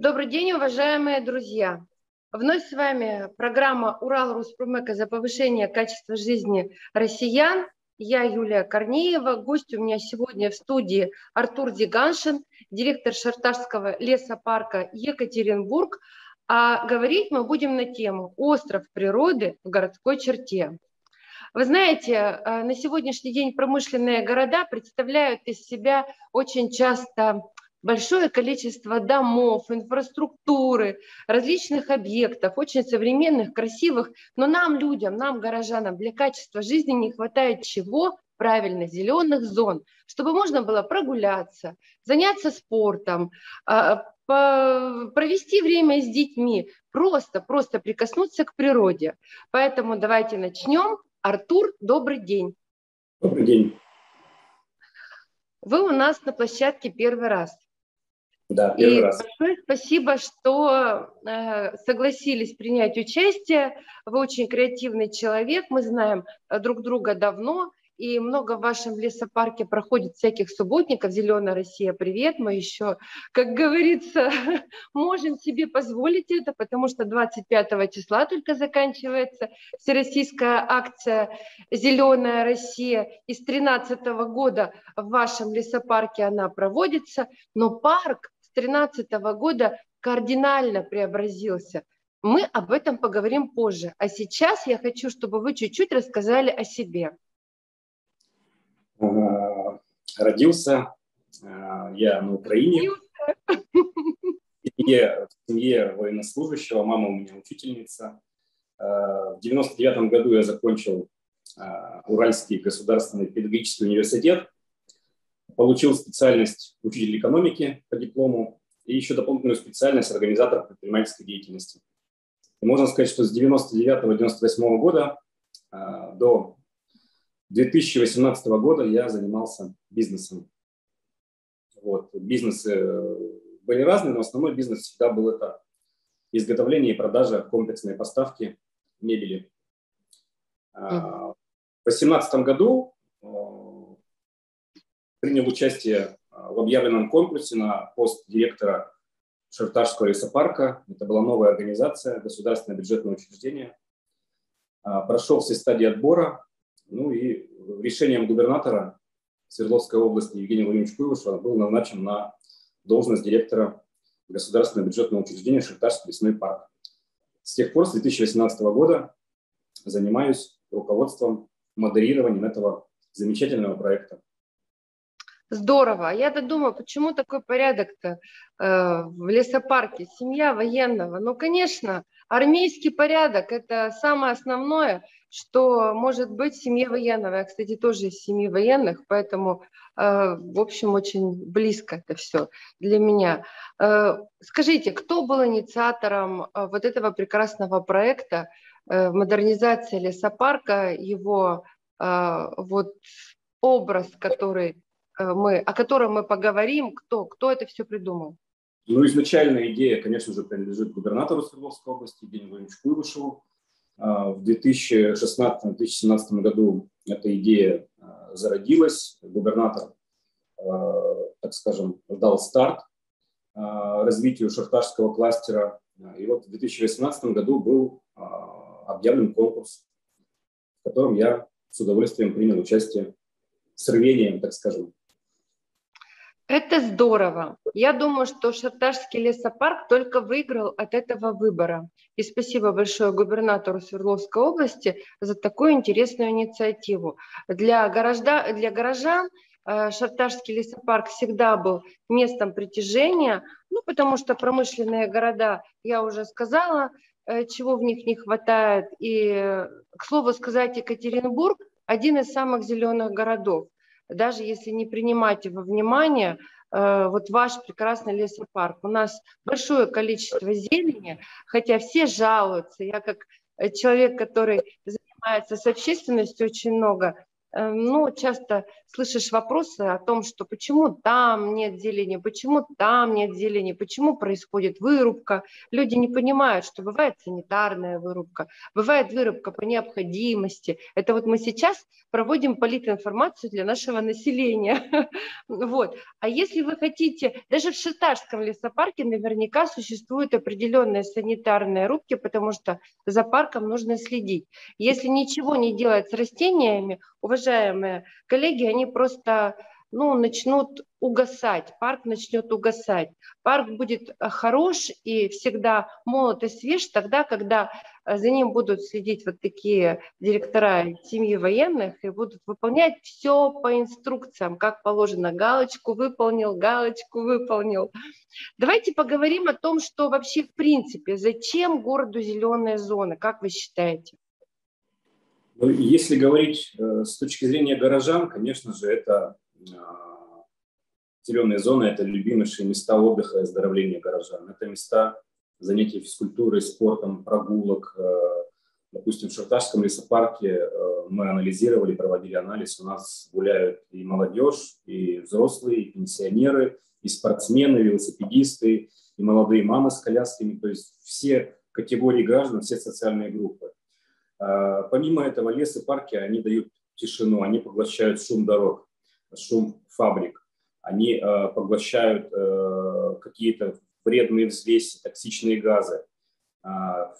Добрый день, уважаемые друзья! Вновь с вами программа «Урал Руспромека за повышение качества жизни россиян». Я Юлия Корнеева. Гость у меня сегодня в студии Артур Диганшин, директор Шарташского лесопарка Екатеринбург. А говорить мы будем на тему «Остров природы в городской черте». Вы знаете, э, на сегодняшний день промышленные города представляют из себя очень часто большое количество домов, инфраструктуры, различных объектов, очень современных, красивых, но нам, людям, нам, горожанам, для качества жизни не хватает чего? Правильно, зеленых зон, чтобы можно было прогуляться, заняться спортом, а, провести время с детьми, просто, просто прикоснуться к природе. Поэтому давайте начнем. Артур, добрый день. Добрый день. Вы у нас на площадке первый раз. Да, первый и раз. Большое спасибо, что э, согласились принять участие. Вы очень креативный человек, мы знаем э, друг друга давно, и много в вашем лесопарке проходит всяких субботников. Зеленая Россия, привет! Мы еще, как говорится, можем себе позволить это, потому что 25 числа только заканчивается всероссийская акция «Зеленая Россия». И с 2013 года в вашем лесопарке она проводится, но парк 2013 года кардинально преобразился. Мы об этом поговорим позже. А сейчас я хочу, чтобы вы чуть-чуть рассказали о себе. Родился я на Украине. В семье, в семье военнослужащего, мама у меня учительница. В 99 году я закончил Уральский государственный педагогический университет получил специальность учитель экономики по диплому и еще дополнительную специальность организатор предпринимательской деятельности. И можно сказать, что с 99-98 года э, до 2018 года я занимался бизнесом. Вот. Бизнесы были разные, но основной бизнес всегда был это изготовление и продажа комплексной поставки мебели. В 2018 году принял участие а, в объявленном конкурсе на пост директора Шарташского лесопарка. Это была новая организация, государственное бюджетное учреждение. А, прошел все стадии отбора. Ну и решением губернатора Свердловской области Евгения Владимировича Куйвышева был назначен на должность директора государственного бюджетного учреждения Шарташский лесной парк. С тех пор, с 2018 года, занимаюсь руководством, модерированием этого замечательного проекта. Здорово. А я-то думаю, почему такой порядок-то э, в лесопарке? Семья военного. Ну, конечно, армейский порядок – это самое основное, что может быть в семье военного. Я, кстати, тоже из семьи военных, поэтому, э, в общем, очень близко это все для меня. Э, скажите, кто был инициатором э, вот этого прекрасного проекта э, модернизации лесопарка, его э, вот образ, который мы, о котором мы поговорим, кто, кто это все придумал? Ну, изначальная идея, конечно же, принадлежит губернатору Свердловской области Евгению Владимировичу Куйбышеву. А, в 2016-2017 году эта идея а, зародилась. Губернатор, а, так скажем, дал старт развитию шахтарского кластера. И вот в 2018 году был объявлен конкурс, в котором я с удовольствием принял участие с рвением, так скажем. Это здорово. Я думаю, что Шарташский лесопарк только выиграл от этого выбора. И спасибо большое губернатору Свердловской области за такую интересную инициативу. Для, горожда, для горожан э, Шарташский лесопарк всегда был местом притяжения, ну, потому что промышленные города, я уже сказала, э, чего в них не хватает. И, к слову сказать, Екатеринбург – один из самых зеленых городов даже если не принимать во внимание э, вот ваш прекрасный лесопарк. У нас большое количество зелени, хотя все жалуются. Я как э, человек, который занимается с общественностью очень много, Э, ну, часто слышишь вопросы о том, что почему там нет зелени, почему там нет зелени, почему происходит вырубка. Люди не понимают, что бывает санитарная вырубка, бывает вырубка по необходимости. Это вот мы сейчас проводим политинформацию для нашего населения. Вот. А если вы хотите, даже в Шитарском лесопарке наверняка существуют определенные санитарные рубки, потому что за парком нужно следить. Если ничего не делать с растениями, уважаемые коллеги, они просто ну, начнут угасать, парк начнет угасать. Парк будет э, хорош и всегда молод и свеж тогда, когда э, за ним будут следить вот такие директора семьи военных и будут выполнять все по инструкциям, как положено. Галочку выполнил, галочку выполнил. Давайте поговорим о том, что вообще в принципе, зачем городу зеленые зоны, как вы считаете? Ну, если говорить э, с точки зрения горожан, конечно же, это э, зеленые зоны – это любимейшие места отдыха и оздоровления горожан. Это места занятий физкультурой, спортом, прогулок. Допустим, в Шарташском лесопарке мы анализировали, проводили анализ. У нас гуляют и молодежь, и взрослые, и пенсионеры, и спортсмены, и велосипедисты, и молодые мамы с колясками. То есть все категории граждан, все социальные группы. А, помимо этого, лесы, парки, они дают тишину, они поглощают шум дорог, шум фабрик, они а, поглощают а, какие-то вредные взвеси, токсичные газы,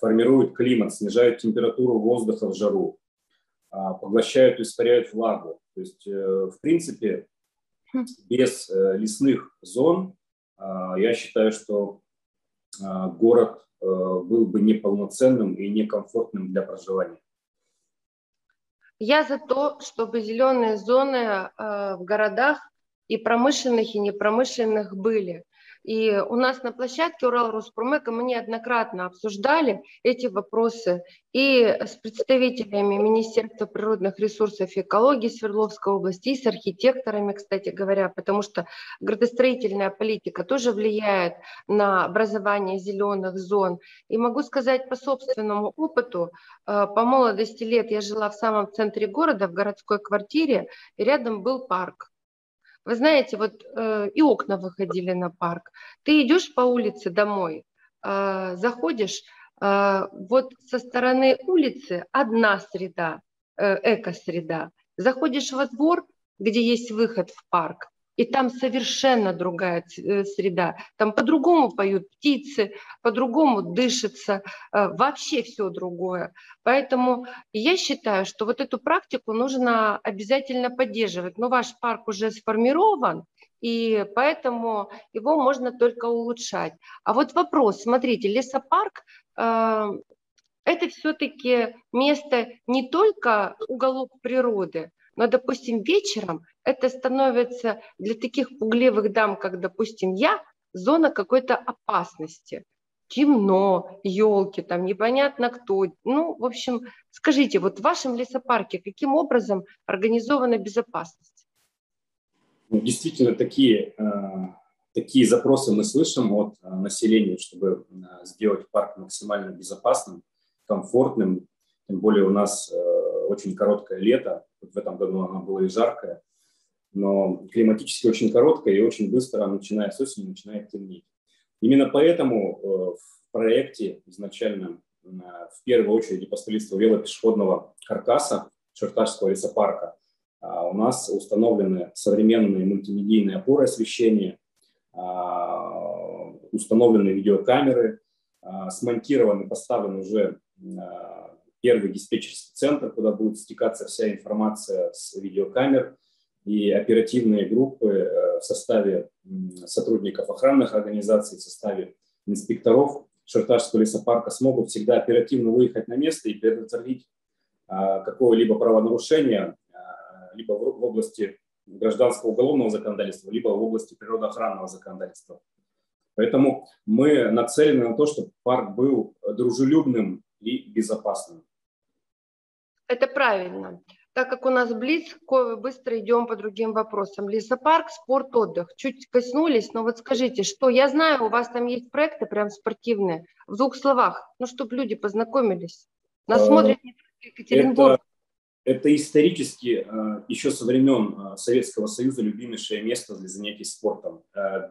формируют климат, снижают температуру воздуха в жару, поглощают и испаряют влагу. То есть, э, в принципе, без э, лесных зон я считаю, что город был бы неполноценным и некомфортным для проживания. Я за то, чтобы зеленые зоны э, в городах и промышленных, и непромышленных были. И у нас на площадке Урал Роспромека мы неоднократно обсуждали эти вопросы и с представителями Министерства природных ресурсов и экологии Свердловской области, и с архитекторами, кстати говоря, потому что градостроительная политика тоже влияет на образование зеленых зон. И могу сказать по собственному опыту, э, по молодости лет я жила в самом центре города, в городской квартире, и рядом был парк. Вы знаете, вот э, и окна выходили на парк. Ты идешь по улице домой, э, заходишь, э, вот со стороны улицы одна среда, э, эко-среда. Заходишь во двор, где есть выход в парк, и там совершенно другая э, среда. Там по-другому поют птицы, по-другому дышится, э, вообще все другое. Поэтому я считаю, что вот эту практику нужно обязательно поддерживать. Но ваш парк уже сформирован, и поэтому его можно только улучшать. А вот вопрос, смотрите, лесопарк э, это все-таки место не только уголок природы, но, допустим, вечером это становится для таких пугливых дам, как, допустим, я, зона какой-то опасности. Темно, елки, там непонятно кто. Ну, в общем, скажите, вот в вашем лесопарке каким образом организована безопасность? Ну, действительно, такие, э, такие запросы мы слышим от э, населения, чтобы э, сделать парк максимально безопасным, комфортным. Тем более у нас очень короткое лето, в этом году оно было и жаркое, но климатически очень короткое и очень быстро, начиная с осени, начинает темнеть. Именно поэтому э, в проекте изначально э, в первую очередь по строительству велопешеходного каркаса Черташского лесопарка а, у нас установлены современные мультимедийные опоры освещения, а, установлены видеокамеры, а, смонтированы, поставлен уже первый диспетчерский центр, куда будет стекаться вся информация с видеокамер, и оперативные группы э, в составе сотрудников охранных организаций, в составе инспекторов Шарташского лесопарка смогут всегда оперативно выехать на место и предотвратить а, какое-либо правонарушение, а, либо в области гражданского уголовного законодательства, либо в области природоохранного законодательства. Поэтому мы нацелены на то, чтобы парк был дружелюбным и безопасным. Это правильно. Так как у нас близко, быстро идем по другим вопросам. Лесопарк, спорт, отдых. Чуть коснулись, но вот скажите, что я знаю, у вас там есть проекты прям спортивные. В двух словах, ну, чтобы люди познакомились. Нас а, смотрят не только Екатеринбург. Это исторически еще со времен Советского Союза любимейшее место для занятий спортом.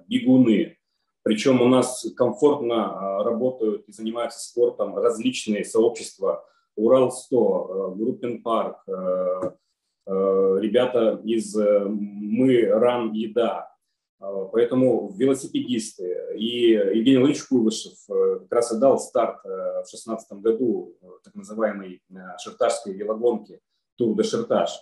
Бегуны. Причем у нас комфортно работают и занимаются спортом различные сообщества. Урал-100, Группин Парк, ребята из Мы, Ран, Еда. Поэтому велосипедисты и Евгений Владимирович Куйвышев э, как раз и дал старт э, в 2016 году э, так называемой шертажской велогонки Тур де Шертаж.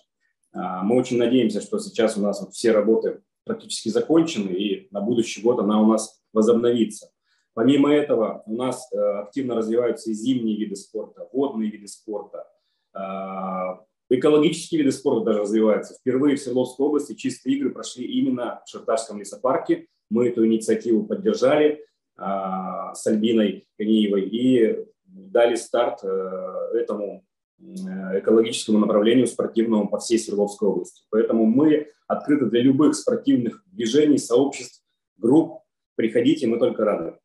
Мы очень надеемся, что сейчас у нас все работы практически закончены, и на будущий год она у нас возобновится. Помимо этого, у нас активно развиваются и зимние виды спорта, водные виды спорта, а, Экологические виды спорта даже развиваются. Впервые в Свердловской области чистые игры прошли именно в Шарташском лесопарке. Мы эту инициативу поддержали а, с Альбиной Каниевой и дали старт этому экологическому направлению спортивному по всей Свердловской области. Поэтому мы открыты для любых спортивных движений, сообществ, групп. Приходите, мы только рады.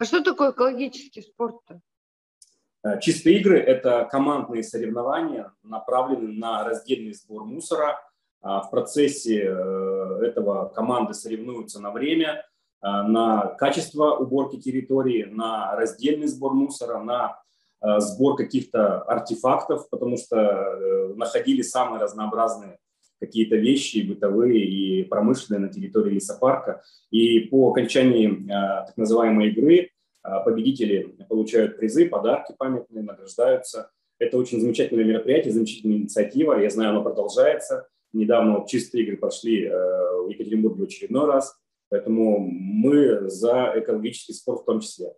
А что такое экологический спорт-то? Э, чистые игры – это командные соревнования, направленные на раздельный сбор мусора. А в процессе э, этого команды соревнуются на время, э, на качество уборки территории, на раздельный сбор мусора, на сбор каких-то артефактов, потому что находили самые разнообразные какие-то вещи бытовые и промышленные на территории лесопарка. И по окончании так называемой игры а, победители получают призы, подарки памятные, награждаются. Это очень замечательное мероприятие, замечательная инициатива. Я знаю, оно продолжается. Недавно вот чистые игры прошли э, в Екатеринбурге в очередной раз. Поэтому мы за экологический спорт в том числе.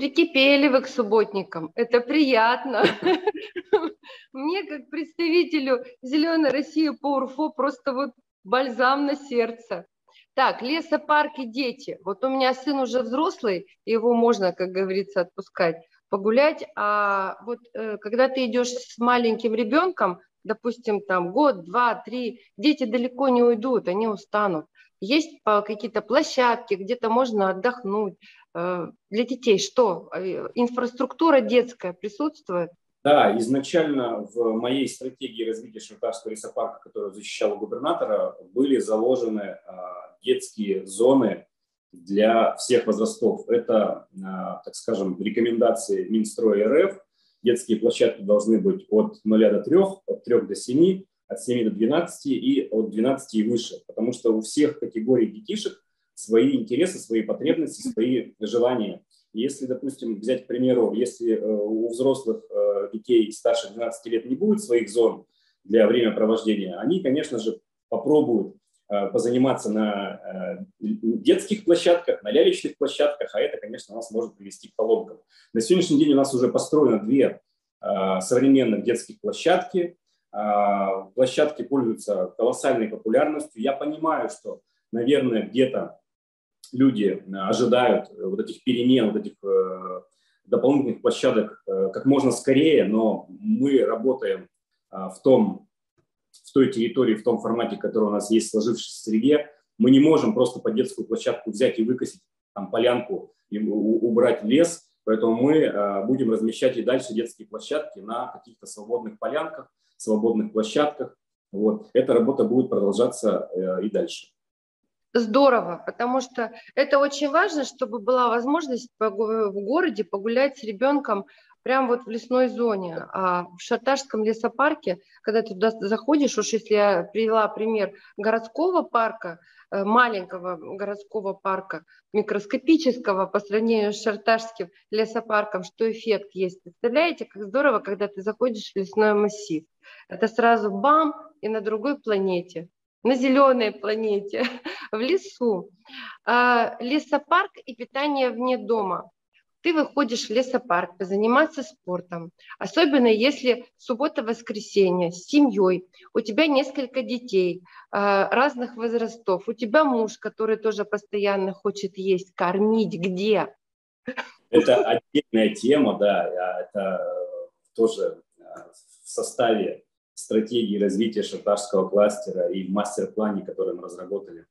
Прикипели вы к субботникам. Это приятно. Мне, как представителю «Зеленой России» по УРФО, просто вот бальзам на сердце. Так, лесопарки, дети. Вот у меня сын уже взрослый, его можно, как говорится, отпускать, погулять. А вот э, когда ты идешь с маленьким ребенком, допустим, там год, два, три, дети далеко не уйдут, они устанут. Есть какие-то площадки, где-то можно отдохнуть. Э, для детей что? Э, инфраструктура детская присутствует? Да, изначально в моей стратегии развития Швейцарского лесопарка, которую защищала губернатора, были заложены а, детские зоны для всех возрастов. Это, а, так скажем, рекомендации Минстроя РФ. Детские площадки должны быть от 0 до 3, от 3 до 7, от 7 до 12 и от 12 и выше. Потому что у всех категорий детишек свои интересы, свои потребности, свои желания. Если, допустим, взять к примеру, если э, у взрослых э, детей старше 12 лет не будет своих зон для времяпровождения, они, конечно же, попробуют э, позаниматься на детских площадках, на лялечных площадках, а это, конечно, нас может привести к поломкам. На сегодняшний день у нас уже построено две современных детских площадки. Площадки пользуются колоссальной популярностью. Я понимаю, что, наверное, где-то люди э, ожидают э, вот этих перемен, вот этих э, дополнительных площадок как можно скорее, но мы работаем в том, в той территории, в том формате, который у нас есть в сложившейся среде. Мы не можем просто под детскую площадку взять и выкосить там полянку и убрать лес, поэтому мы будем размещать и дальше детские площадки на каких-то свободных полянках, свободных площадках. Вот. Эта работа будет продолжаться и дальше здорово, потому что это очень важно, чтобы была возможность в городе погулять с ребенком прямо вот в лесной зоне. А в Шаташском лесопарке, когда ты туда заходишь, уж если я привела пример городского парка, э, маленького городского парка, микроскопического по сравнению с Шарташским лесопарком, что эффект есть. Представляете, как здорово, когда ты заходишь в лесной массив. Это сразу бам, и на другой планете на зеленой планете, в лесу. А, лесопарк и питание вне дома. Ты выходишь в лесопарк заниматься спортом, особенно если суббота-воскресенье с семьей, у тебя несколько детей а, разных возрастов, у тебя муж, который тоже постоянно хочет есть, кормить, где? Это отдельная тема, да, а это тоже в составе стратегии развития шарташского кластера и мастер-плане, который мы разработали,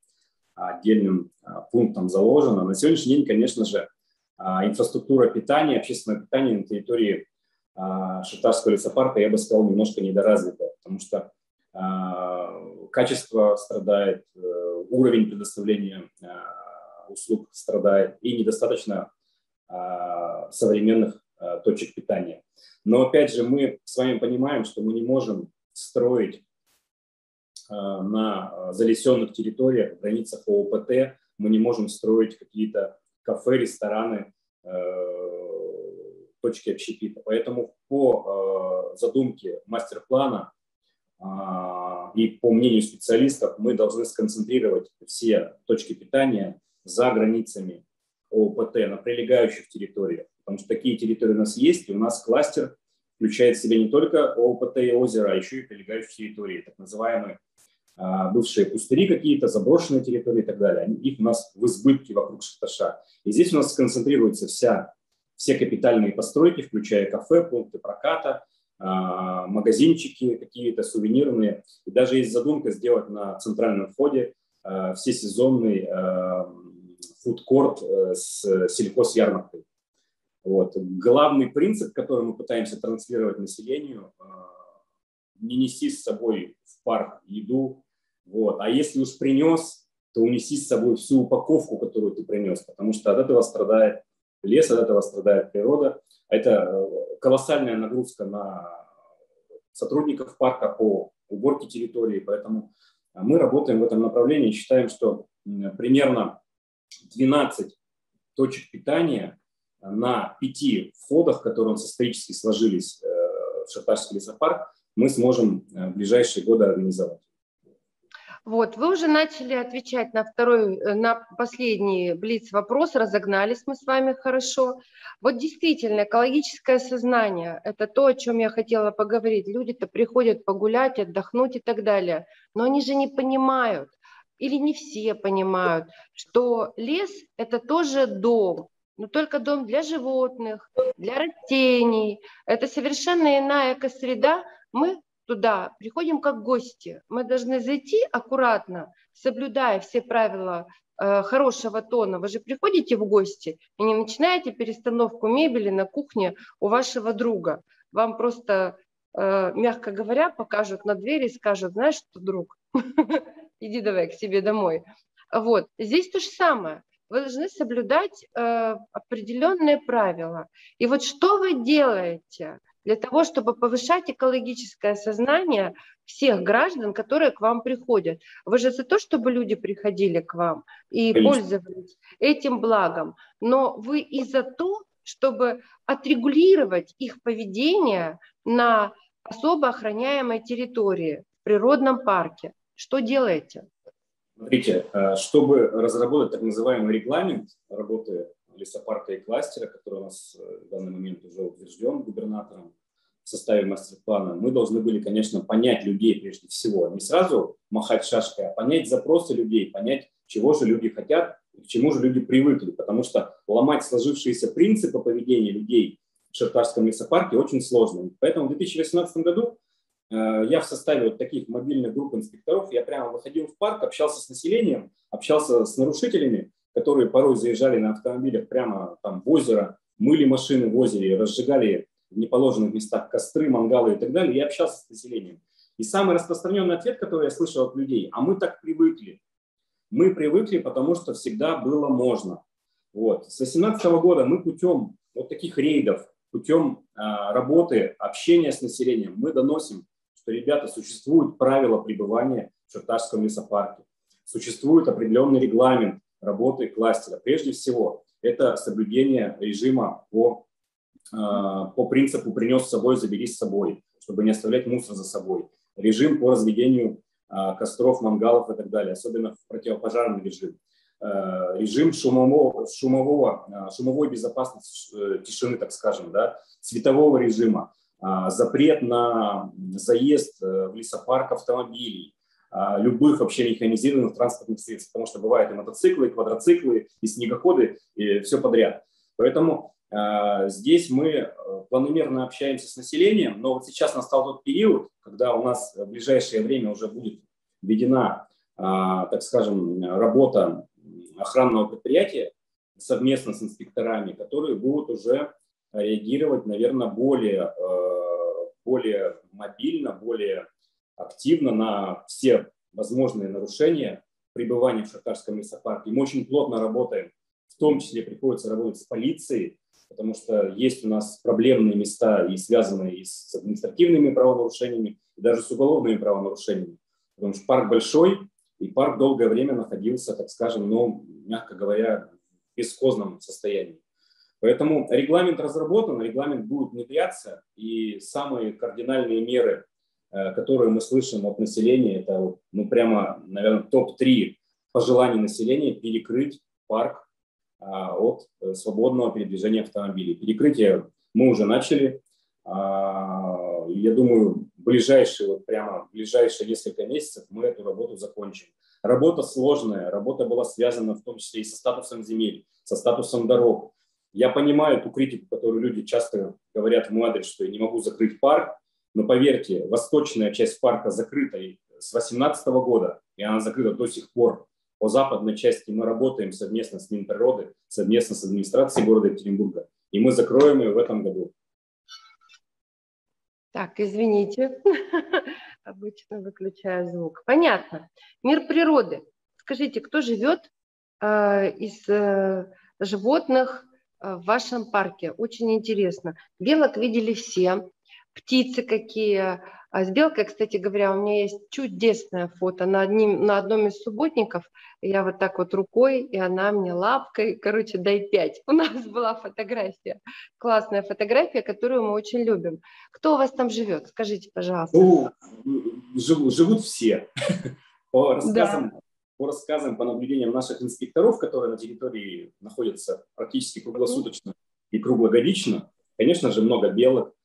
отдельным а, пунктом заложено. На сегодняшний день, конечно же, а, инфраструктура питания, общественное питание на территории а, Шатарского лесопарка, я бы сказал, немножко недоразвитая, потому что качество страдает, э, уровень предоставления услуг страдает и недостаточно современных точек питания. Но опять же, мы с вами понимаем, что мы не можем строить на залесенных территориях, в границах ООПТ, мы не можем строить какие-то кафе, рестораны, э, точки общепита. Поэтому по э, задумке мастер-плана а, и по мнению специалистов мы должны сконцентрировать все точки питания за границами ОПТ на прилегающих территориях, потому что такие территории у нас есть, и у нас кластер включает в себя не только ОПТ и озеро, а еще и прилегающие территории, так называемые бывшие пустыри какие-то, заброшенные территории и так далее. Их у нас в избытке вокруг Шахташа. И здесь у нас сконцентрируется вся, все капитальные постройки, включая кафе, пункты проката, а, магазинчики какие-то сувенирные. И даже есть задумка сделать на центральном входе а, всесезонный фудкорт э, с сельхозярмаркой. Вот. Главный принцип, который мы пытаемся транслировать населению, не нести с собой в парк еду, вот. А если уж принес, то унеси с собой всю упаковку, которую ты принес, потому что от этого страдает лес, от этого страдает природа. Это э, колоссальная нагрузка на сотрудников парка по уборке территории, поэтому э, мы работаем в этом направлении, считаем, что примерно 12 точек питания на пяти входах, которые у исторически сложились э, в Шарташский лесопарк, мы сможем в ближайшие годы организовать. Вот, вы уже начали отвечать на второй, э, на последний блиц вопрос, разогнались мы с вами хорошо. Вот действительно, экологическое сознание – это то, о чем я хотела поговорить. Люди-то приходят погулять, отдохнуть и так далее, но они же не понимают, или не все понимают, что лес – это тоже дом, но только дом для животных, для растений. Это совершенно иная экосреда. Мы туда приходим как гости. Мы должны зайти аккуратно, соблюдая все правила э, хорошего тона. Вы же приходите в гости и не начинаете перестановку мебели на кухне у вашего друга. Вам просто, э, мягко говоря, покажут на двери и скажут, знаешь что, друг, иди давай к себе домой. Вот. Здесь то же самое. Вы должны соблюдать э, определенные правила. И вот что вы делаете? Для того, чтобы повышать экологическое сознание всех граждан, которые к вам приходят. Вы же за то, чтобы люди приходили к вам и Конечно. пользовались этим благом, но вы и за то, чтобы отрегулировать их поведение на особо охраняемой территории, в природном парке. Что делаете? Смотрите, э, чтобы разработать так называемый регламент работы лесопарка и кластера, который у нас э, в данный момент уже утвержден губернатором, в составе мастер-плана, мы должны были, конечно, понять людей прежде всего. Не сразу махать шашкой, а понять запросы людей, понять, чего же люди хотят к чему же люди привыкли. Потому что ломать сложившиеся принципы поведения людей в Шерташском лесопарке очень сложно. Поэтому в 2018 году э, я в составе вот таких мобильных групп инспекторов, я прямо выходил в парк, общался с населением, общался с нарушителями, которые порой заезжали на автомобилях прямо там в озеро, мыли машины в озере, разжигали в неположенных местах костры, мангалы и так далее, я общался с населением. И самый распространенный ответ, который я слышал от людей, а мы так привыкли. Мы привыкли, потому что всегда было можно. Вот. С 2018 года мы путем вот таких рейдов, путем а, работы, общения с населением, мы доносим, что, ребята, существуют правила пребывания в Шарташском лесопарке, существует определенный регламент работы кластера. Прежде всего, это соблюдение режима по а, по принципу «принес с собой, забери с собой», чтобы не оставлять мусор за собой. Режим по разведению а, костров, мангалов и так далее, особенно в противопожарный режим. А, режим шумового, шумового, шумовой безопасности, э, тишины, так скажем, да, светового режима, запрет на заезд э, в лесопарк автомобилей, любых вообще механизированных транспортных средств, потому что бывают и мотоциклы, и квадроциклы, и снегоходы, и все подряд. Поэтому а, здесь мы э, планомерно общаемся с населением, но вот сейчас настал тот период, когда у нас в ближайшее время уже будет введена, а, так скажем, работа охранного предприятия совместно с инспекторами, которые будут уже реагировать, наверное, более, более мобильно, более активно на все возможные нарушения пребывания в Шахтарском лесопарке. Мы очень плотно работаем, в том числе приходится работать с полицией, потому что есть у нас проблемные места и связанные и с административными правонарушениями, и даже с уголовными правонарушениями. Потому что парк большой, и парк долгое время находился, так скажем, ну, мягко говоря, в бесхозном состоянии. Поэтому регламент разработан, регламент будет внедряться, и самые кардинальные меры, которые мы слышим от населения, это ну, прямо, наверное, топ-3 пожеланий населения перекрыть парк а, от э, свободного передвижения автомобилей. Перекрытие мы уже начали. А, я думаю, ближайшие, вот прямо ближайшие несколько месяцев мы эту работу закончим. Работа сложная, работа была связана в том числе и со статусом земель, со статусом дорог. Я понимаю ту критику, которую люди часто говорят в мой адрес, что я не могу закрыть парк, но поверьте, восточная часть парка закрыта с 2018 года, и она закрыта до сих пор. По западной части мы работаем совместно с Минприроды, совместно с администрацией города Екатеринбурга, и мы закроем ее в этом году. Так, извините, обычно выключаю звук. Понятно. Мир природы. Скажите, кто живет э, из э, животных э, в вашем парке? Очень интересно. Белок видели все, птицы какие, а с белкой, кстати говоря, у меня есть чудесное фото на, одним, на одном из субботников. Я вот так вот рукой, и она мне лапкой, короче, дай пять. У нас была фотография, классная фотография, которую мы очень любим. Кто у вас там живет? Скажите, пожалуйста. Ну, живут, живут все. По рассказам, да. по рассказам, по наблюдениям наших инспекторов, которые на территории находятся практически круглосуточно и круглогодично, конечно же, много белок,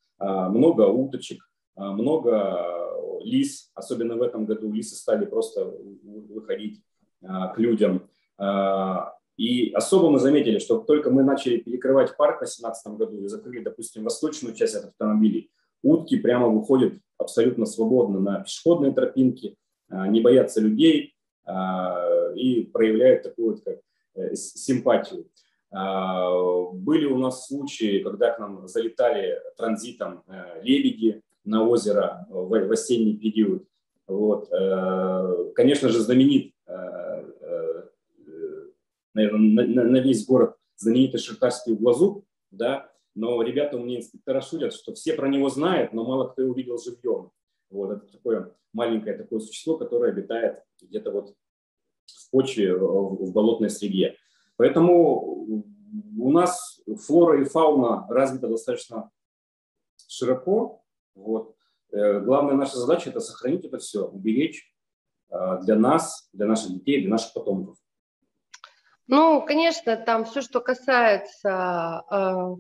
много уточек, а, много э, лис, особенно в этом году лисы стали просто выходить а, к людям. А, и особо мы заметили, что только мы начали перекрывать парк в 2018 году и закрыли, допустим, восточную часть от автомобилей, утки прямо выходят абсолютно свободно на пешеходные тропинки, не боятся людей и проявляют такую вот как э, симпатию. Были у нас случаи, когда к нам залетали транзитом э, лебеди, на озеро в, осенний период. Вот. Э, конечно же, знаменит, э, э, наверное, на, весь город знаменитый шертарский углозуб, да, но ребята у меня инспектора шутят, что все про него знают, но мало кто его видел живьем. Вот, это такое маленькое такое существо, которое обитает где-то вот в почве, в болотной среде. Поэтому у нас флора и фауна развита достаточно широко, вот. Э, главная наша задача – это сохранить это все, уберечь э, для нас, для наших детей, для наших потомков. Ну, конечно, там все, что касается э,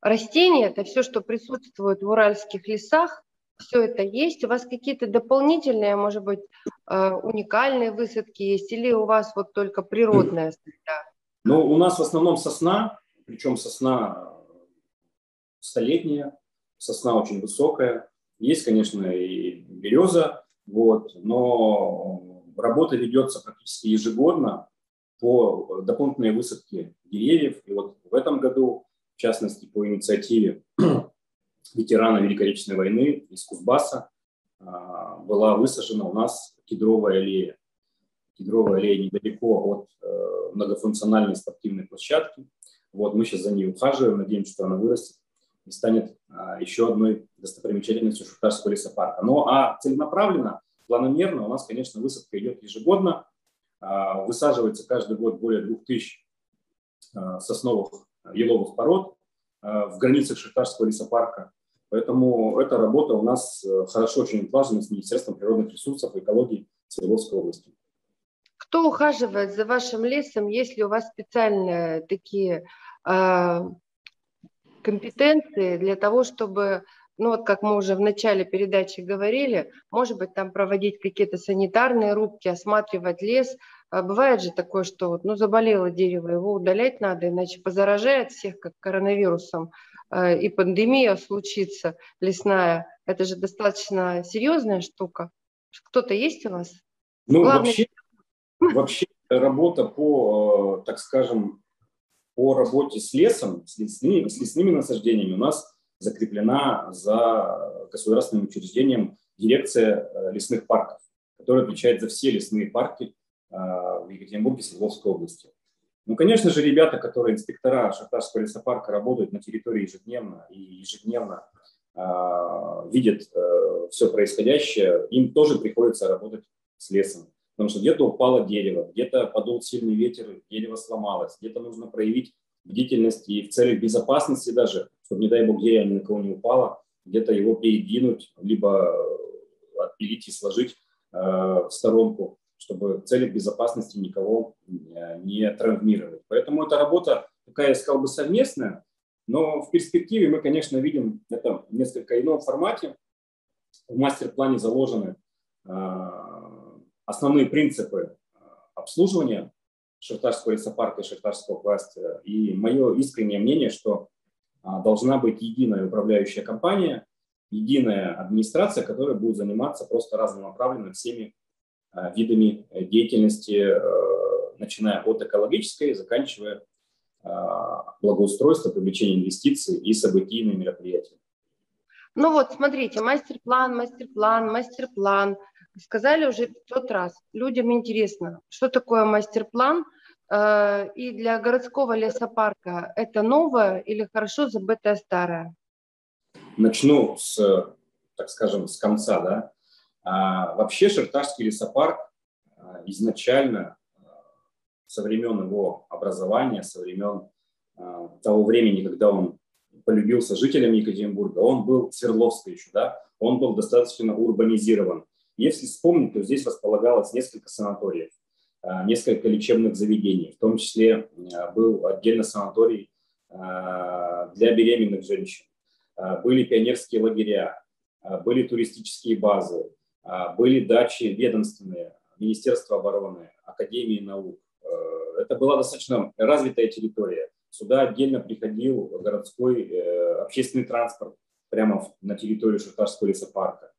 растений, это все, что присутствует в уральских лесах, все это есть. У вас какие-то дополнительные, может быть, э, уникальные высадки есть, или у вас вот только природная среда? Ну, у нас в основном сосна, причем сосна столетняя, сосна очень высокая. Есть, конечно, и береза, вот, но работа ведется практически ежегодно по дополнительной высадке деревьев. И вот в этом году, в частности, по инициативе ветерана Великой Отечественной войны из Кузбасса, а, была высажена у нас кедровая аллея. Кедровая аллея недалеко от э, многофункциональной спортивной площадки. Вот мы сейчас за ней ухаживаем, надеемся, что она вырастет и станет а, еще одной достопримечательностью Шахтарского лесопарка. Ну а целенаправленно, планомерно у нас, конечно, высадка идет ежегодно. А, высаживается каждый год более 2000 а, сосновых еловых пород в границах Шахтарского лесопарка. Поэтому эта работа у нас э, хорошо очень отлажена с Министерством природных ресурсов и экологии Свердловской области. Кто ухаживает за вашим лесом, если у вас специальные такие компетенции для того, чтобы, ну вот как мы уже в начале передачи говорили, может быть, там проводить какие-то санитарные рубки, осматривать лес. А бывает же такое, что вот, ну, заболело дерево, его удалять надо, иначе позаражает всех, как коронавирусом, э, и пандемия случится лесная. Это же достаточно серьезная штука. Кто-то есть у вас? Ну, Главный... вообще, вообще работа по, э, так скажем, по работе с лесом, с лесными, с лесными насаждениями у нас закреплена за государственным учреждением дирекция э, лесных парков, которая отвечает за все лесные парки э, в Екатеринбурге, Свердловской области. Ну, конечно же, ребята, которые инспектора Шахтарского лесопарка работают на территории ежедневно и ежедневно э, видят э, все происходящее, им тоже приходится работать с лесом. Потому что где-то упало дерево, где-то подул сильный ветер, дерево сломалось, где-то нужно проявить бдительность и в целях безопасности даже, чтобы, не дай бог, дерево ни на кого не упало, где-то его передвинуть, либо отпилить и сложить э, в сторонку, чтобы в целях безопасности никого э, не травмировать. Поэтому эта работа такая, я сказал бы, совместная, но в перспективе мы, конечно, видим это в несколько ином формате. В мастер-плане заложены э, основные принципы обслуживания Шахтарского лесопарка и Шахтарского кластера. И мое искреннее мнение, что должна быть единая управляющая компания, единая администрация, которая будет заниматься просто разнонаправленно всеми а, видами деятельности, э, начиная от экологической, заканчивая а, благоустройство, привлечение инвестиций и событийные мероприятия. Ну вот, смотрите, мастер-план, мастер-план, мастер-план. Сказали уже тот раз. Людям интересно, что такое мастер-план, э, и для городского лесопарка это новое или хорошо забытое старое? Начну с, так скажем, с конца. Да? А, вообще Шерташский лесопарк а, изначально а, со времен его образования, со времен а, того времени, когда он полюбился жителям Екатеринбурга, он был Свердловской еще, да, он был достаточно урбанизирован. Если вспомнить, то здесь располагалось несколько санаториев, а, несколько лечебных заведений, в том числе а, был отдельно санаторий для беременных женщин. Были пионерские лагеря, были туристические базы, были дачи ведомственные, Министерства обороны, Академии наук. Это была достаточно развитая территория. Сюда отдельно приходил городской э, общественный транспорт прямо на территорию Шахтарского лесопарка.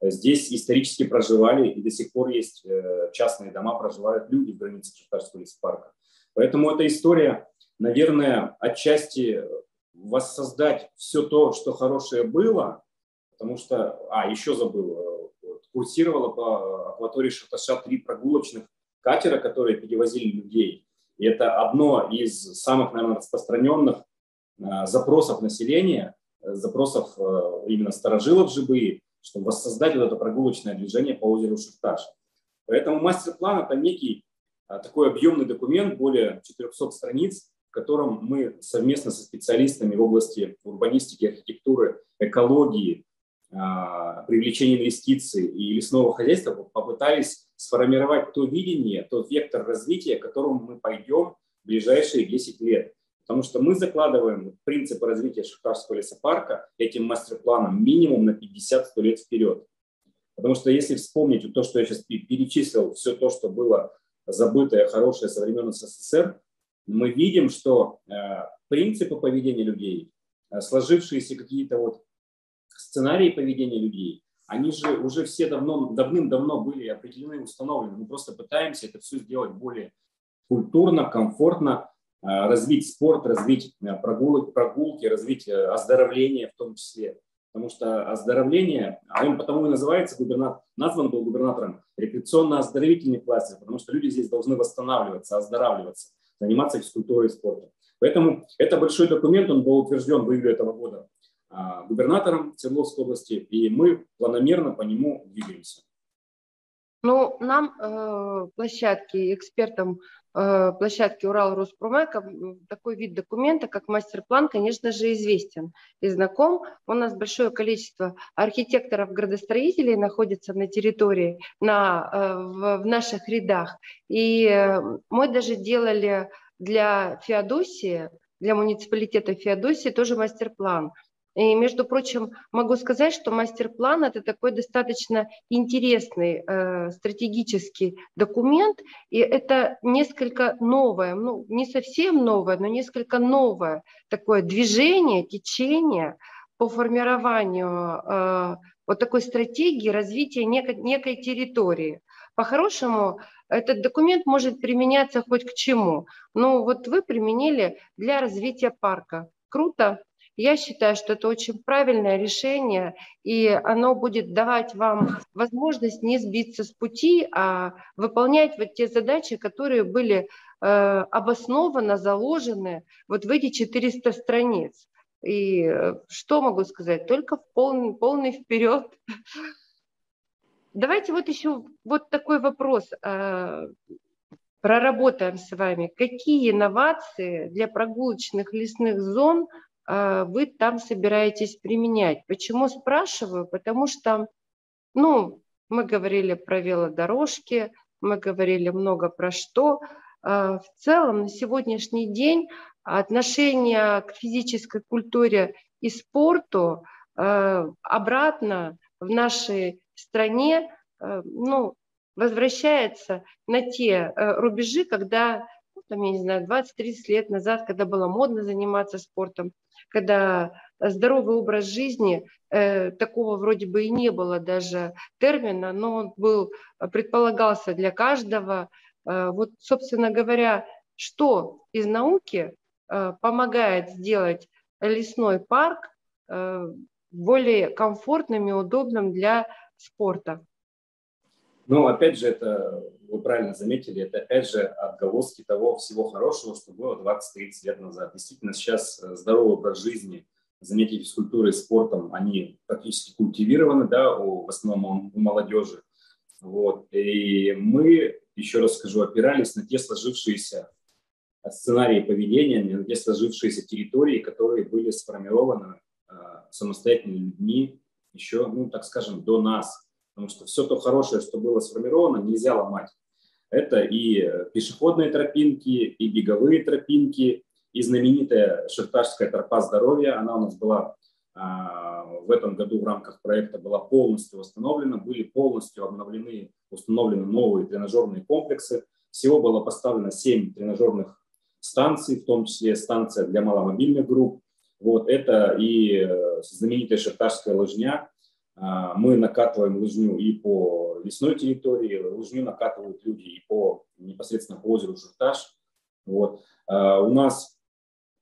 Здесь исторически проживали и до сих пор есть э, частные дома, проживают люди в границах Шахтарского лесопарка. Поэтому эта история, наверное, отчасти воссоздать все то, что хорошее было, потому что, а, еще забыл, э, курсировало по акватории Шаташа три прогулочных катера, которые перевозили людей. И это одно из самых, наверное, распространенных э, запросов населения, э, запросов именно старожилов ЖБИ, чтобы воссоздать вот это прогулочное движение по озеру Шахташ. Поэтому мастер-план – это некий такой объемный документ, более 400 страниц, в котором мы совместно со специалистами в области урбанистики, архитектуры, экологии, а, привлечения инвестиций и лесного хозяйства попытались сформировать то видение, тот вектор развития, к которому мы пойдем в ближайшие 10 лет. Потому что мы закладываем принципы развития Шахтарского лесопарка этим мастер-планом минимум на 50-100 лет вперед. Потому что если вспомнить то, что я сейчас перечислил, все то, что было забытое, хорошее со времен СССР, мы видим, что э, принципы поведения людей, э, сложившиеся какие-то вот сценарии поведения людей, они же уже все давно, давным-давно были определены, установлены. Мы просто пытаемся это все сделать более культурно, комфортно, развить спорт, развить прогулки, прогулки, развить оздоровление в том числе. Потому что оздоровление, а он потому и называется, губернатор, назван был губернатором рекреационно-оздоровительный кластер, потому что люди здесь должны восстанавливаться, оздоравливаться заниматься физкультурой и спортом. Поэтому это большой документ, он был утвержден в июле этого года губернатором Свердловской области, и мы планомерно по нему двигаемся. Ну, нам, э, площадки, экспертам э, площадки Урал Роспромека, такой вид документа, как мастер-план, конечно же, известен и знаком. У нас большое количество архитекторов-градостроителей находится на территории, на, э, в, в наших рядах. И э, мы даже делали для Феодосии, для муниципалитета Феодосии тоже мастер-план – и, между прочим, могу сказать, что мастер-план – это такой достаточно интересный э, стратегический документ, и это несколько новое, ну, не совсем новое, но несколько новое такое движение, течение по формированию э, вот такой стратегии развития некой, некой территории. По-хорошему, этот документ может применяться хоть к чему. Ну вот вы применили для развития парка. Круто. Я считаю, что это очень правильное решение, и оно будет давать вам возможность не сбиться с пути, а выполнять вот те задачи, которые были э, обоснованно заложены вот в эти 400 страниц. И э, что могу сказать? Только в полный, полный вперед. Давайте вот еще вот такой вопрос э, проработаем с вами. Какие инновации для прогулочных лесных зон – вы там собираетесь применять. Почему спрашиваю? Потому что, ну, мы говорили про велодорожки, мы говорили много про что. А, в целом на сегодняшний день отношение к физической культуре и спорту а, обратно в нашей стране ну, возвращается на те рубежи, когда, там, я не знаю, 20-30 лет назад, когда было модно заниматься спортом, когда здоровый образ жизни, э, такого вроде бы и не было даже термина, но он был, предполагался для каждого. Э, вот, собственно говоря, что из науки э, помогает сделать лесной парк э, более комфортным и удобным для спорта? Ну, опять же, это вы правильно заметили, это опять же отголоски того всего хорошего, что было 20-30 лет назад. Действительно, сейчас э, здоровый образ жизни, занятия физкультурой, спортом, они практически культивированы, да, у, в основном у молодежи. Вот. И мы, еще раз скажу, опирались на те сложившиеся сценарии поведения, на те сложившиеся территории, которые были сформированы э, самостоятельными людьми еще, ну, так скажем, до нас – потому что все то хорошее, что было сформировано, нельзя ломать. Это и э, пешеходные тропинки, и беговые тропинки, и знаменитая Шерташская тропа здоровья, она у нас была а, в этом году в рамках проекта была полностью восстановлена, были полностью обновлены, установлены новые тренажерные комплексы. Всего было поставлено 7 тренажерных станций, в том числе станция для маломобильных групп. Вот это и э, знаменитая Шерташская лыжня, мы накатываем лыжню и по лесной территории, лыжню накатывают люди и по непосредственно по озеру Шурташ. Вот. А, у нас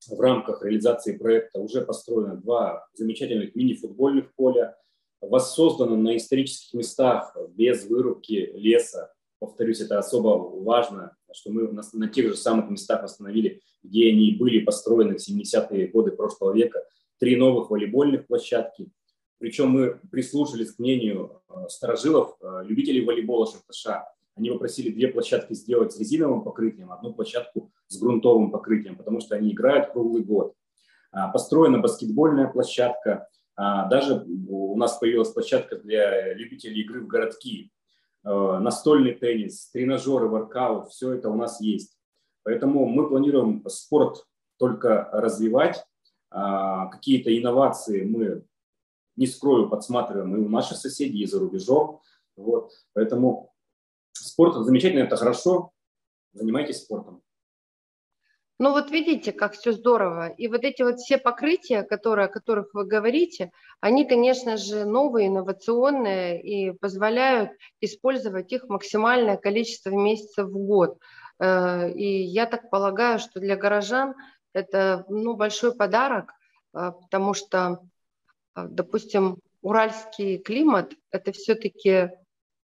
в рамках реализации проекта уже построено два замечательных мини-футбольных поля, воссоздано на исторических местах без вырубки леса. Повторюсь, это особо важно, что мы на тех же самых местах восстановили, где они были построены в 70-е годы прошлого века, три новых волейбольных площадки – причем мы прислушались к мнению э, сторожилов, э, любителей волейбола Шарташа. Они попросили две площадки сделать с резиновым покрытием, одну площадку с грунтовым покрытием, потому что они играют круглый год. А, построена баскетбольная площадка. А, даже у нас появилась площадка для любителей игры в городки. Э, настольный теннис, тренажеры, воркаут, все это у нас есть. Поэтому мы планируем спорт только развивать. А, какие-то инновации мы не скрою, подсматриваем и у наших соседей, и за рубежом. Вот. Поэтому спорт замечательно, это хорошо. Занимайтесь спортом. Ну вот видите, как все здорово. И вот эти вот все покрытия, которые, о которых вы говорите, они, конечно же, новые, инновационные и позволяют использовать их максимальное количество месяцев в год. Э, и я так полагаю, что для горожан это ну, большой подарок, э, потому что допустим, уральский климат – это все-таки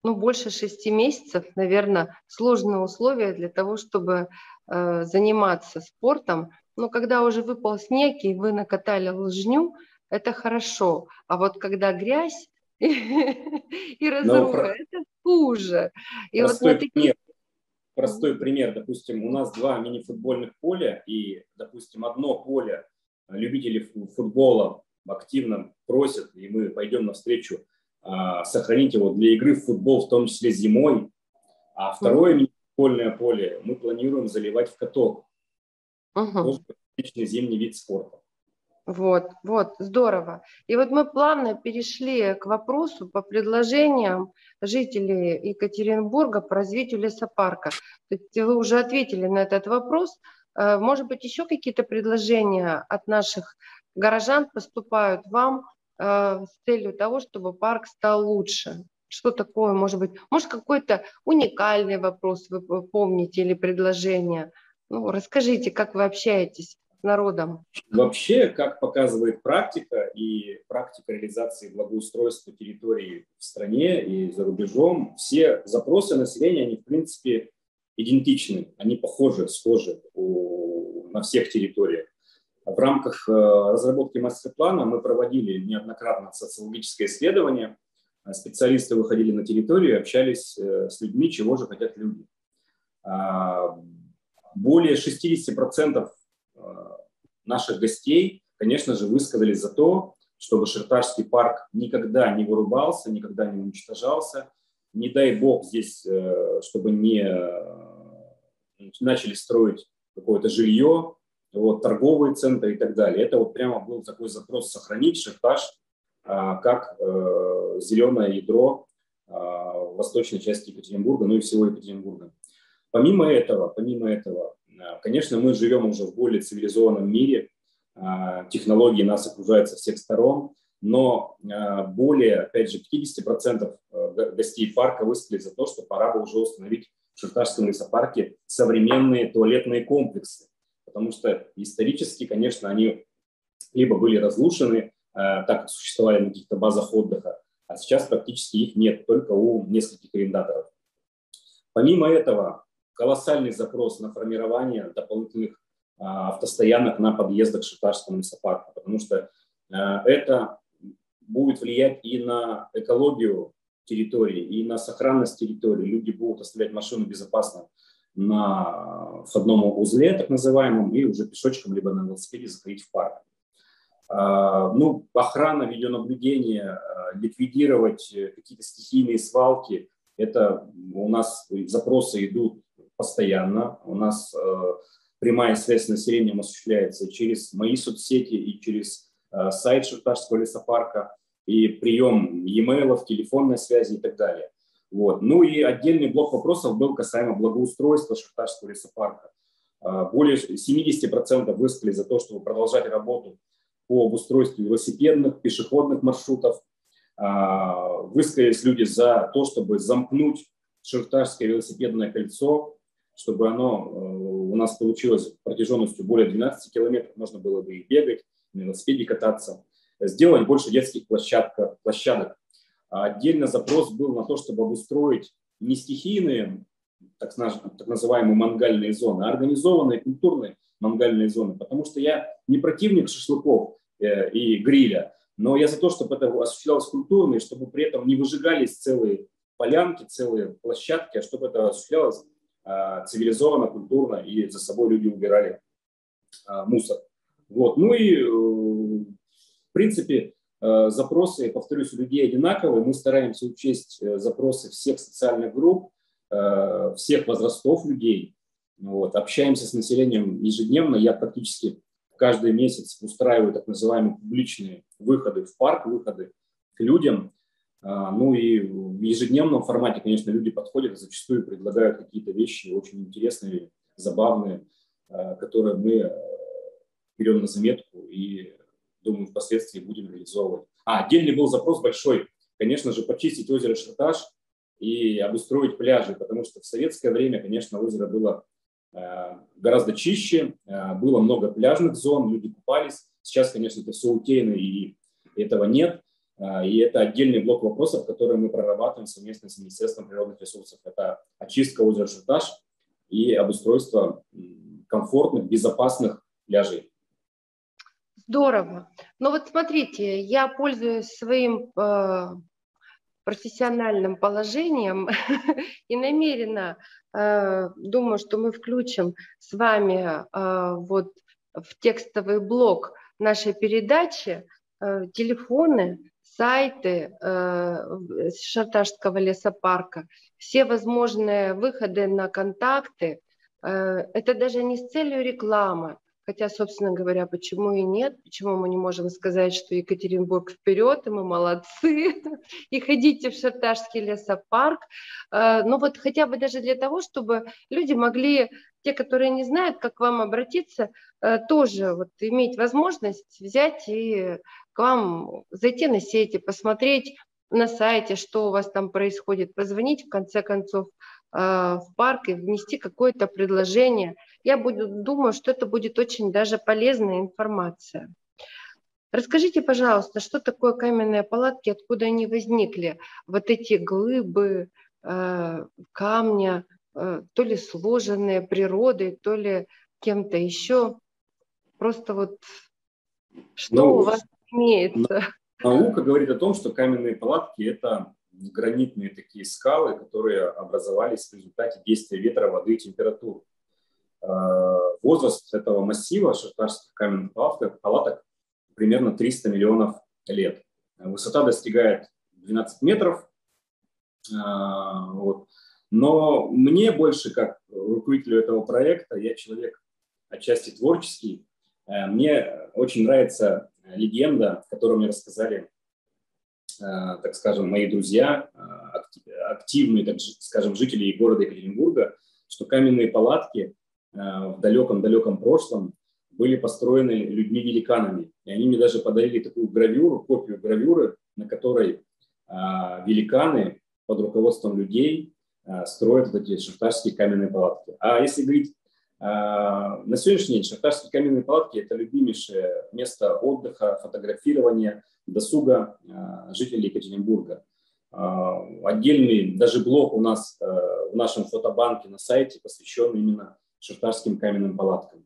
ну, больше шести месяцев, наверное, сложные условия для того, чтобы э, заниматься спортом. Но когда уже выпал снег и вы накатали лыжню, это хорошо. А вот когда грязь и разруха, это хуже. И простой, вот такие... простой пример. Допустим, у нас два мини-футбольных поля, и, допустим, одно поле любителей футбола активно просят, и мы пойдем навстречу а, сохранить его для игры в футбол, в том числе зимой. А второе mm футбольное поле мы планируем заливать в каток. Uh-huh. Тоже отличный зимний вид спорта. Вот, вот, здорово. И вот мы плавно перешли к вопросу по предложениям жителей Екатеринбурга по развитию лесопарка. То есть вы уже ответили на этот вопрос. Э, может быть, еще какие-то предложения от наших горожан поступают вам э, с целью того, чтобы парк стал лучше? Что такое, может быть, может какой-то уникальный вопрос вы помните или предложение? Ну, расскажите, как вы общаетесь с народом? Вообще, как показывает практика и практика реализации благоустройства территории в стране и за рубежом, все запросы населения, они в принципе идентичны, они похожи, схожи у, на всех территориях. В рамках э, разработки мастер-плана мы проводили неоднократно социологическое исследование. Специалисты выходили на территорию, общались э, с людьми, чего же хотят люди. А, более 60% э, наших гостей, конечно же, высказались за то, чтобы Шерташский парк никогда не вырубался, никогда не уничтожался. Не дай бог здесь, чтобы не начали строить какое-то жилье, вот, торговые центры и так далее. Это вот прямо был такой запрос сохранить Шахташ а, как э, зеленое ядро а, восточной части Екатеринбурга, ну и всего Екатеринбурга. Помимо этого, помимо этого, а, конечно, мы живем уже в более цивилизованном мире, а, технологии нас окружают со всех сторон, но а, более, опять же, 50% э, гостей парка высказали за то, что пора бы уже установить в Шахтарском лесопарке современные туалетные комплексы потому что исторически, конечно, они либо были разрушены, э, так существовали на каких-то базах отдыха, а сейчас практически их нет, только у нескольких арендаторов. Помимо этого, колоссальный запрос на формирование дополнительных э, автостоянок на подъездах к Шитарскому лесопарку, потому что э, это будет влиять и на экологию территории, и на сохранность территории. Люди будут оставлять машину безопасно на входном узле, так называемом, и уже пешочком либо на велосипеде заходить в парк. А, ну, охрана, видеонаблюдение, а, ликвидировать какие-то стихийные свалки, это у нас запросы идут постоянно. У нас а, прямая связь с населением осуществляется через мои соцсети и через сайт Шерташского лесопарка, и прием e-mail, телефонной связи и так далее. Вот. Ну и отдельный блок вопросов был касаемо благоустройства Шахтарского лесопарка. А, более 70% высказали за то, чтобы продолжать работу по обустройству велосипедных, пешеходных маршрутов. А, высказались люди за то, чтобы замкнуть Шахтарское велосипедное кольцо, чтобы оно э, у нас получилось протяженностью более 12 километров, можно было бы и бегать, на велосипеде кататься. Сделать больше детских площадок, площадок отдельно запрос был на то, чтобы обустроить не стихийные, так, так называемые мангальные зоны, а организованные культурные мангальные зоны. Потому что я не противник шашлыков э, и гриля, но я за то, чтобы это осуществлялось культурно, и чтобы при этом не выжигались целые полянки, целые площадки, а чтобы это осуществлялось а, цивилизованно, культурно, и за собой люди убирали а, мусор. Вот. Ну и, э, в принципе, Э, запросы, повторюсь, у людей одинаковые. Мы стараемся учесть э, запросы всех социальных групп, э, всех возрастов людей. Вот. Общаемся с населением ежедневно. Я практически каждый месяц устраиваю так называемые публичные выходы в парк, выходы к людям. Ну и в ежедневном формате, конечно, люди подходят зачастую предлагают какие-то вещи очень интересные, забавные, которые мы берем на заметку и думаю, впоследствии будем реализовывать. А, отдельный был запрос большой, конечно же, почистить озеро Шарташ и обустроить пляжи, потому что в советское время, конечно, озеро было э, гораздо чище, э, было много пляжных зон, люди купались. Сейчас, конечно, это все утеяно и этого нет. Э, и это отдельный блок вопросов, который мы прорабатываем совместно с Министерством природных ресурсов. Это очистка озера Шарташ и обустройство комфортных, безопасных пляжей. Здорово. Но вот смотрите, я пользуюсь своим э, профессиональным положением и намеренно э, думаю, что мы включим с вами э, вот в текстовый блок нашей передачи э, телефоны, сайты э, Шарташского лесопарка, все возможные выходы на контакты. Э, это даже не с целью рекламы, Хотя, собственно говоря, почему и нет? Почему мы не можем сказать, что Екатеринбург вперед, и мы молодцы, и ходите в Шарташский лесопарк. Э, ну вот хотя бы даже для того, чтобы люди могли, те, которые не знают, как к вам обратиться, э, тоже вот иметь возможность взять и к вам зайти на сети, посмотреть, на сайте, что у вас там происходит, позвонить в конце концов э, в парк и внести какое-то предложение. Я буду, думаю, что это будет очень даже полезная информация. Расскажите, пожалуйста, что такое каменные палатки, откуда они возникли? Вот эти глыбы, э, камня, э, то ли сложенные природой, то ли кем-то еще. Просто вот что ну, у вас имеется? Наука говорит о том, что каменные палатки – это гранитные такие скалы, которые образовались в результате действия ветра, воды и температуры. Э, возраст этого массива шахтарских каменных палаток, палаток примерно 300 миллионов лет. Высота достигает 12 метров. А, вот. Но мне больше, как руководителю этого проекта, я человек отчасти творческий, э, мне очень нравится легенда, которую мне рассказали, э, так скажем, мои друзья, э, активные, так скажем, жители города Екатеринбурга, что каменные палатки в далеком-далеком прошлом были построены людьми-великанами. И они мне даже подарили такую гравюру, копию гравюры, на которой а, великаны под руководством людей а, строят вот эти шахтарские каменные палатки. А если говорить а, на сегодняшний день, шахтарские каменные палатки – это любимейшее место отдыха, фотографирования, досуга жителей Екатеринбурга. Отдельный даже блок у нас а, в нашем фотобанке на сайте посвящен именно шахтарским каменным палаткам.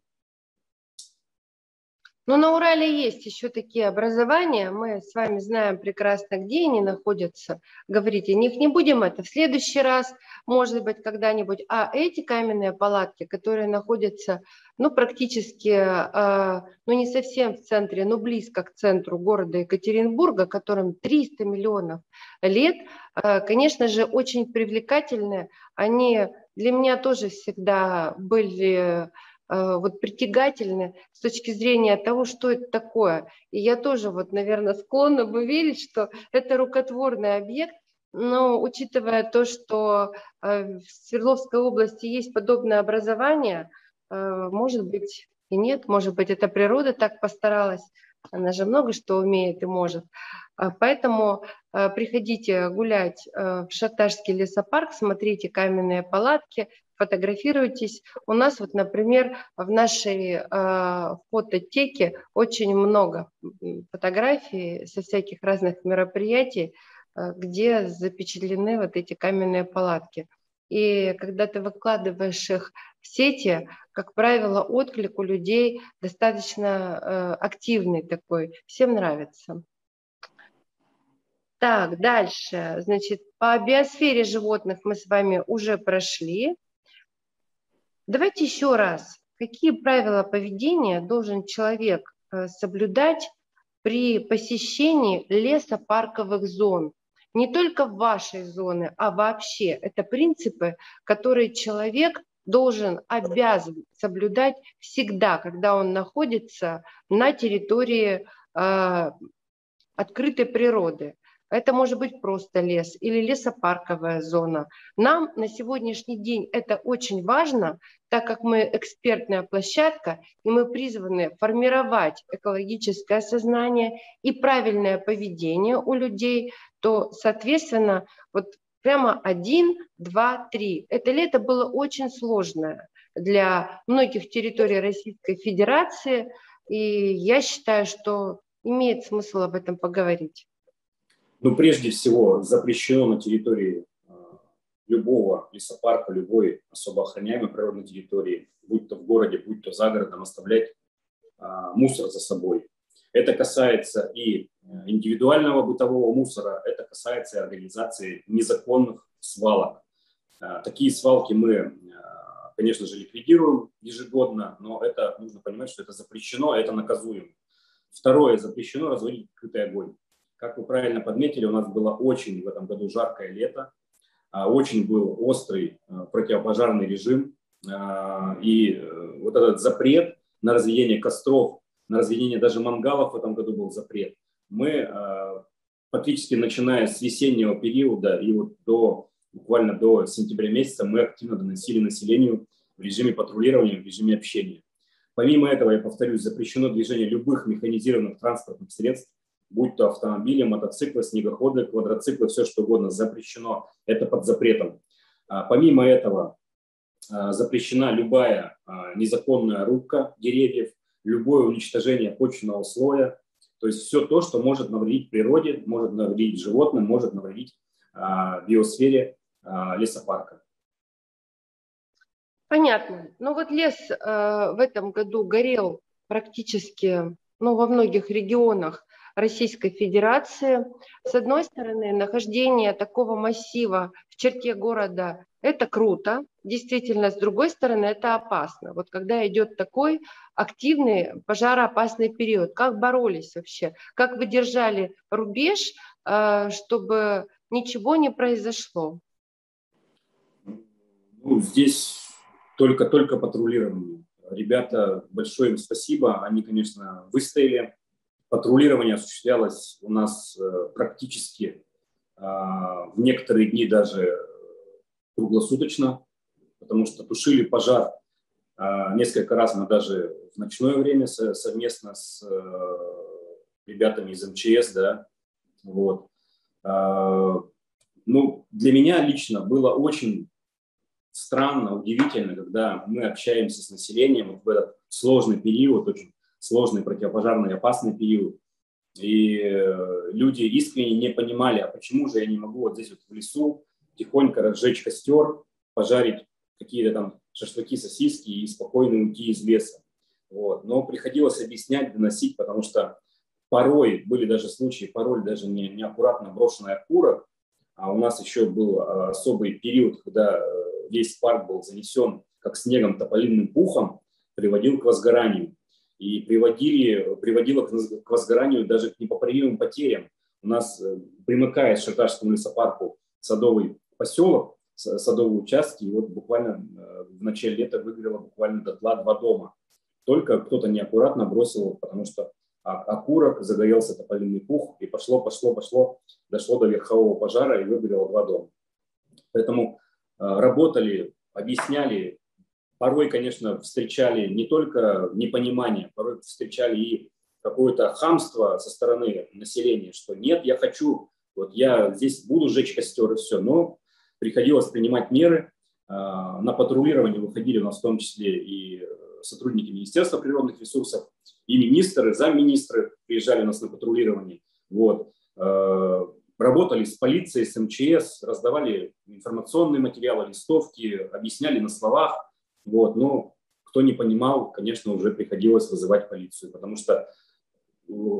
Но на Урале есть еще такие образования, мы с вами знаем прекрасно, где они находятся. Говорите, о них не будем это в следующий раз, может быть, когда-нибудь. А эти каменные палатки, которые находятся, ну, практически, э, ну, не совсем в центре, но близко к центру города Екатеринбурга, которым 300 миллионов лет, э, конечно же, очень привлекательны. Они для меня тоже всегда были Э, вот притягательны с точки зрения того, что это такое. И я тоже вот, наверное, склонна бы верить, что это рукотворный объект, но учитывая то, что э, в Свердловской области есть подобное образование, э, может быть и нет, может быть это природа так постаралась, она же много что умеет и может. Поэтому приходите гулять в Шатарский лесопарк, смотрите каменные палатки, фотографируйтесь. У нас вот, например, в нашей э, фототеке очень много фотографий со всяких разных мероприятий, э, где запечатлены вот эти каменные палатки. И когда ты выкладываешь их в сети, как правило, отклик у людей достаточно э, активный такой, всем нравится. Так, дальше. Значит, по биосфере животных мы с вами уже прошли. Давайте еще раз. Какие правила поведения должен человек э, соблюдать при посещении лесопарковых зон? Не только в вашей зоне, а вообще. Это принципы, которые человек должен, обязан соблюдать всегда, когда он находится на территории э, открытой природы. Это может быть просто лес или лесопарковая зона. Нам на сегодняшний день это очень важно, так как мы экспертная площадка, и мы призваны формировать экологическое сознание и правильное поведение у людей, то, соответственно, вот прямо один, два, три. Это лето было очень сложное для многих территорий Российской Федерации, и я считаю, что имеет смысл об этом поговорить. Но прежде всего запрещено на территории а, любого лесопарка, любой особо охраняемой природной территории, будь то в городе, будь то за городом, оставлять а, мусор за собой. Это касается и э, индивидуального бытового мусора, это касается и организации незаконных свалок. Такие свалки мы, конечно же, ликвидируем ежегодно, но это нужно понимать, что это запрещено, это наказуемо. Второе, запрещено разводить открытый огонь. Как вы правильно подметили, у нас было очень в этом году жаркое лето, а, очень был острый а, противопожарный режим, а, и э, вот этот запрет на разведение костров, на разведение даже мангалов в этом году был запрет. Мы практически начиная с весеннего периода и вот до буквально до сентября месяца мы активно доносили населению в режиме патрулирования, в режиме общения. Помимо этого, я повторюсь, запрещено движение любых механизированных транспортных средств будь то автомобили, мотоциклы, снегоходы, квадроциклы, все что угодно, запрещено. Это под запретом. А, помимо этого, а, запрещена любая а, незаконная рубка деревьев, любое уничтожение почвенного слоя, то есть все то, что может навредить природе, может навредить животным, может навредить биосфере лесопарка. Понятно. Ну вот лес э, в этом году горел практически ну, во многих регионах Российской Федерации. С одной стороны, нахождение такого массива в черте города – это круто, действительно. С другой стороны, это опасно. Вот когда идет такой активный пожароопасный период, как боролись вообще, как вы держали рубеж, э, чтобы ничего не произошло? Ну, здесь только-только патрулирование. Ребята, большое им спасибо. Они, конечно, выстояли. Патрулирование осуществлялось у нас э, практически а, в некоторые дни даже круглосуточно, потому что тушили пожар а, несколько раз мы даже в ночное время совместно с э, ребятами из МЧС, да, вот. А, ну, для меня лично было очень странно, удивительно, когда мы общаемся с населением вот в этот сложный период, очень сложный противопожарный опасный период, и э, люди искренне не понимали, а почему же я не могу вот здесь вот в лесу тихонько разжечь костер, пожарить какие-то там шашлыки, сосиски и спокойно уйти из леса. Вот. Но приходилось объяснять, доносить, потому что порой были даже случаи, порой даже не, неаккуратно брошенный окурок, а у нас еще был а, особый период, когда э, весь парк был занесен как снегом тополиным пухом, приводил к возгоранию. И приводили, приводило к возгоранию даже к непоправимым потерям. У нас э, примыкает к Шатарскому лесопарку садовый поселок, садовые участки, и вот буквально э, в начале лета выгорело буквально до тла два дома. Только кто-то неаккуратно бросил, потому что окурок, загорелся тополиный пух, и пошло, пошло, пошло, дошло до верхового пожара и выгорело два дома. Поэтому Э, работали, объясняли, порой, конечно, встречали не только непонимание, порой встречали и какое-то хамство со стороны населения, что нет, я хочу, вот я здесь буду сжечь костер и все, но приходилось принимать меры, э, на патрулирование выходили у нас в том числе и сотрудники Министерства природных ресурсов, и министры, замминистры приезжали у нас на патрулирование. Вот. Э, работали с полицией, с МЧС, раздавали информационные материалы, листовки, объясняли на словах. Вот. Но кто не понимал, конечно, уже приходилось вызывать полицию, потому что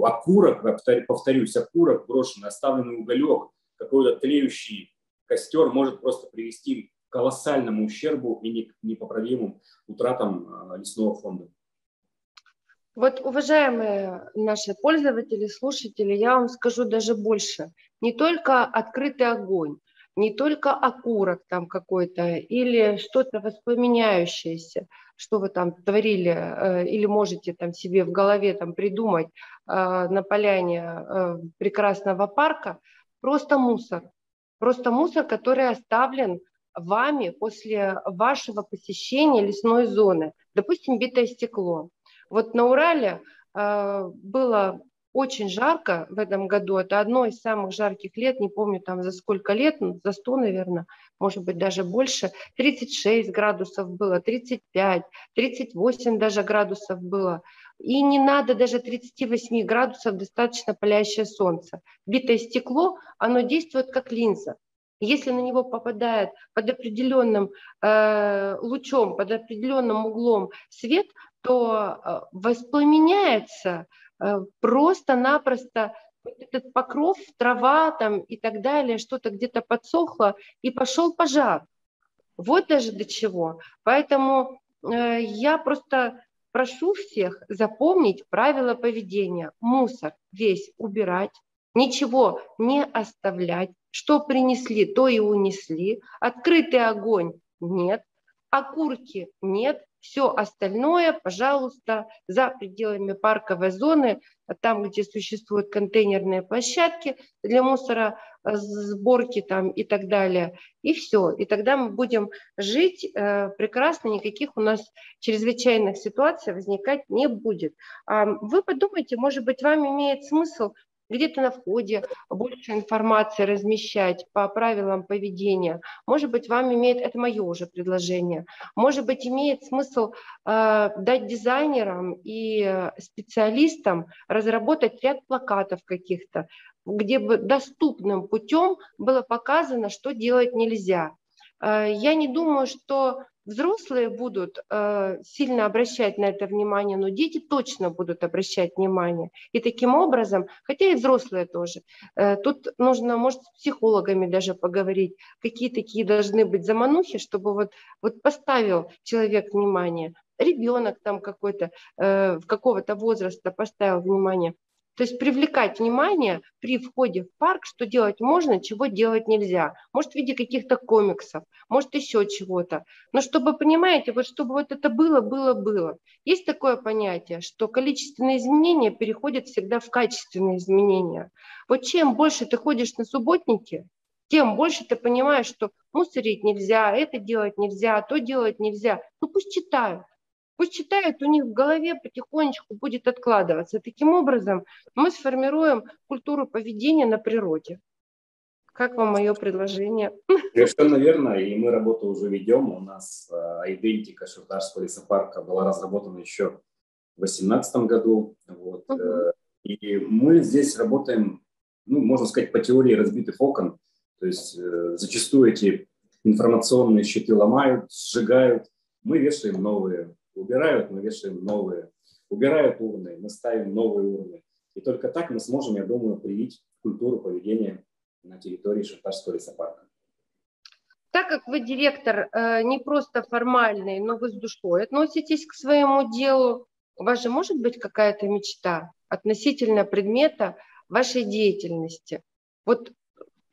окурок, повторюсь, окурок, брошенный, оставленный уголек, какой-то тлеющий костер может просто привести к колоссальному ущербу и непоправимым утратам а, лесного фонда. Вот, уважаемые наши пользователи, слушатели, я вам скажу даже больше. Не только открытый огонь, не только окурок там какой-то или что-то воспламеняющееся, что вы там творили э, или можете там себе в голове там придумать э, на поляне э, прекрасного парка, просто мусор. Просто мусор, который оставлен вами после вашего посещения лесной зоны. Допустим, битое стекло вот на Урале было очень жарко в этом году. Это одно из самых жарких лет, не помню там за сколько лет, ну, за 100, наверное, может быть даже больше. 36 градусов было, 35, 38 даже градусов было. И не надо даже 38 градусов, достаточно палящее солнце. Битое стекло, оно действует как линза. Если на него попадает под определенным э, лучом, под определенным углом свет, то э, воспламеняется э, просто-напросто этот покров, трава там и так далее, что-то где-то подсохло, и пошел пожар. Вот даже до чего. Поэтому э, я просто прошу всех запомнить правила поведения. Мусор весь убирать, ничего не оставлять. Что принесли, то и унесли. Открытый огонь нет, окурки нет, все остальное, пожалуйста, за пределами парковой зоны, там, где существуют контейнерные площадки для мусора, э, сборки там и так далее. И все. И тогда мы будем жить э, прекрасно, никаких у нас чрезвычайных ситуаций возникать не будет. А вы подумайте, может быть, вам имеет смысл где-то на входе больше информации размещать по правилам поведения. Может быть, вам имеет, это мое уже предложение, может быть, имеет смысл э, дать дизайнерам и специалистам разработать ряд плакатов каких-то, где бы доступным путем было показано, что делать нельзя. Э, я не думаю, что Взрослые будут э, сильно обращать на это внимание, но дети точно будут обращать внимание. И таким образом, хотя и взрослые тоже, э, тут нужно, может, с психологами даже поговорить, какие такие должны быть заманухи, чтобы вот, вот поставил человек внимание, ребенок там какой-то, э, какого-то возраста поставил внимание, то есть привлекать внимание при входе в парк, что делать можно, чего делать нельзя. Может, в виде каких-то комиксов, может, еще чего-то. Но чтобы, понимаете, вот чтобы вот это было, было, было. Есть такое понятие, что количественные изменения переходят всегда в качественные изменения. Вот чем больше ты ходишь на субботники, тем больше ты понимаешь, что мусорить нельзя, это делать нельзя, то делать нельзя. Ну пусть читают. Пусть читают, у них в голове потихонечку будет откладываться. Таким образом мы сформируем культуру поведения на природе. Как вам мое предложение? Совершенно верно, и мы работу уже ведем. У нас а, идентика Шартарского лесопарка была разработана еще в 2018 году. Вот. Угу. И мы здесь работаем, ну, можно сказать, по теории разбитых окон. То есть э, зачастую эти информационные щиты ломают, сжигают. Мы вешаем новые убирают, мы вешаем новые. Убирают урны, мы ставим новые урны. И только так мы сможем, я думаю, привить культуру поведения на территории Шахтарского лесопарка. Так как вы директор э, не просто формальный, но вы с душой относитесь к своему делу, у вас же может быть какая-то мечта относительно предмета вашей деятельности? Вот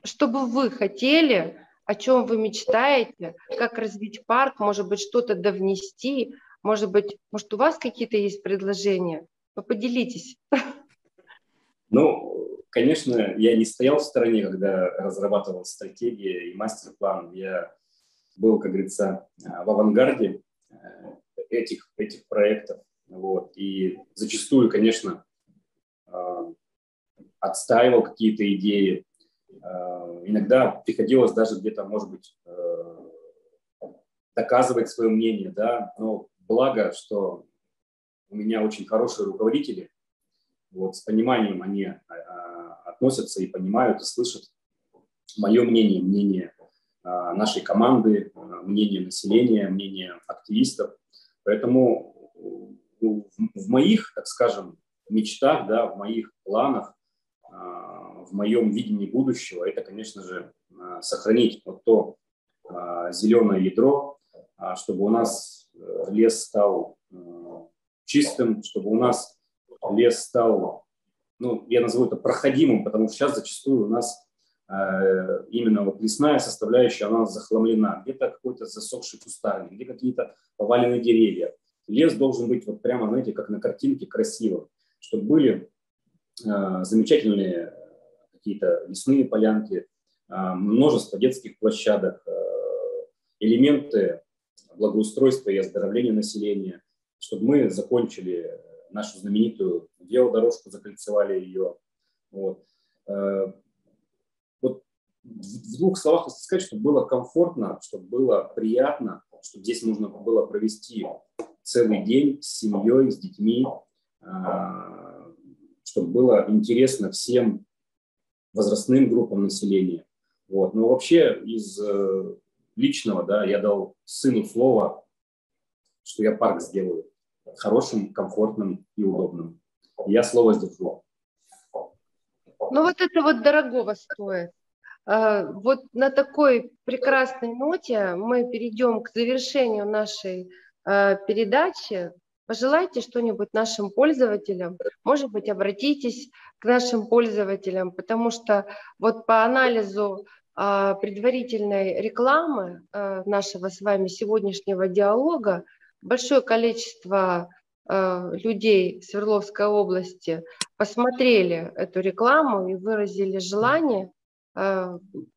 что бы вы хотели, о чем вы мечтаете, как развить парк, может быть, что-то довнести, может быть, может, у вас какие-то есть предложения? Поделитесь. Ну, конечно, я не стоял в стороне, когда разрабатывал стратегии и мастер-план. Я был, как говорится, в авангарде э, этих, этих проектов. Вот. И зачастую, конечно, э, отстаивал какие-то идеи. Э, иногда приходилось даже где-то, может быть, доказывать свое мнение, да, но благо, что у меня очень хорошие руководители, вот, с пониманием они а, а, относятся и понимают, и слышат мое мнение, мнение а, нашей команды, мнение населения, мнение активистов. Поэтому в моих, так скажем, мечтах, да, в моих планах, в моем видении будущего, это, конечно же, сохранить вот то зеленое ядро, чтобы у нас лес стал э, чистым, чтобы у нас лес стал, ну, я назову это проходимым, потому что сейчас зачастую у нас э, именно вот лесная составляющая, она захламлена. Где-то какой-то засохший кустарник, где какие-то поваленные деревья. Лес должен быть вот прямо, знаете, как на картинке, красивым, чтобы были замечательные какие-то лесные полянки, множество детских площадок, элементы благоустройства и оздоровления населения, чтобы мы закончили нашу знаменитую велодорожку, закольцевали ее. Вот. Э, вот в двух словах сказать, чтобы было комфортно, чтобы было приятно, чтобы здесь можно было провести целый день с семьей, с детьми, э, чтобы было интересно всем возрастным группам населения. Вот. Но вообще из э, личного, да, я дал сыну слово, что я парк сделаю хорошим, комфортным и удобным. Я слово сдержу. Ну вот это вот дорогого стоит. А, вот на такой прекрасной ноте мы перейдем к завершению нашей а, передачи. Пожелайте что-нибудь нашим пользователям. Может быть, обратитесь к нашим пользователям, потому что вот по анализу предварительной рекламы а, нашего с вами сегодняшнего диалога большое количество а, людей Свердловской области посмотрели эту рекламу и выразили желание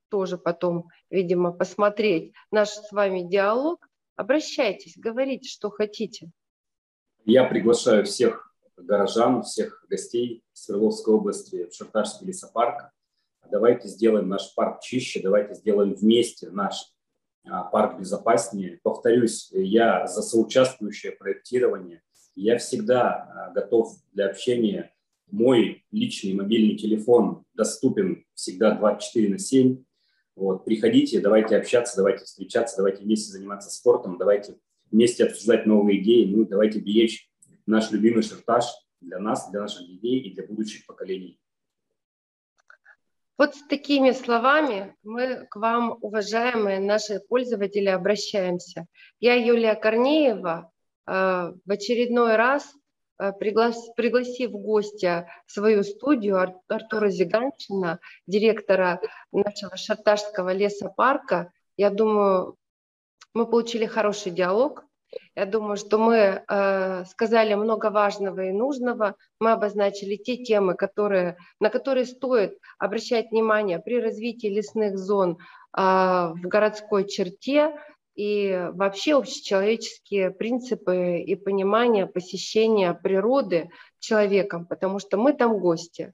тоже потом, видимо, посмотреть наш с вами диалог. Обращайтесь, говорите, что хотите. Я приглашаю всех горожан, всех гостей Свердловской области в Шартарский лесопарк. Давайте сделаем наш парк чище, давайте сделаем вместе наш а, парк безопаснее. Повторюсь, я за соучаствующее проектирование. Я всегда а, готов для общения. Мой личный мобильный телефон доступен всегда 24 на 7. Вот, приходите, давайте общаться, давайте встречаться, давайте вместе заниматься спортом, давайте вместе обсуждать новые идеи, ну, давайте беречь наш любимый шартаж для нас, для наших детей и для будущих поколений. Вот с такими словами мы к вам, уважаемые наши пользователи, обращаемся. Я Юлия Корнеева, э, в очередной раз э, пригласив в гости в свою студию Артура Зиганчина, директора нашего Шарташского лесопарка, я думаю, мы получили хороший диалог, я думаю, что мы э, сказали много важного и нужного. Мы обозначили те темы, которые, на которые стоит обращать внимание при развитии лесных зон э, в городской черте и вообще общечеловеческие принципы и понимание посещения природы человеком, потому что мы там гости.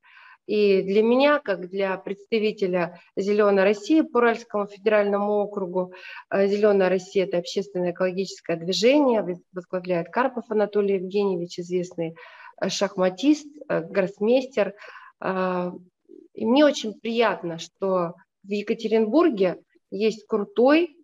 И для меня, как для представителя «Зеленой России» по Уральскому федеральному округу, э, «Зеленая Россия» – это общественное экологическое движение, возглавляет Карпов Анатолий Евгеньевич, известный э, шахматист, э, гроссмейстер. И мне очень приятно, что в Екатеринбурге есть крутой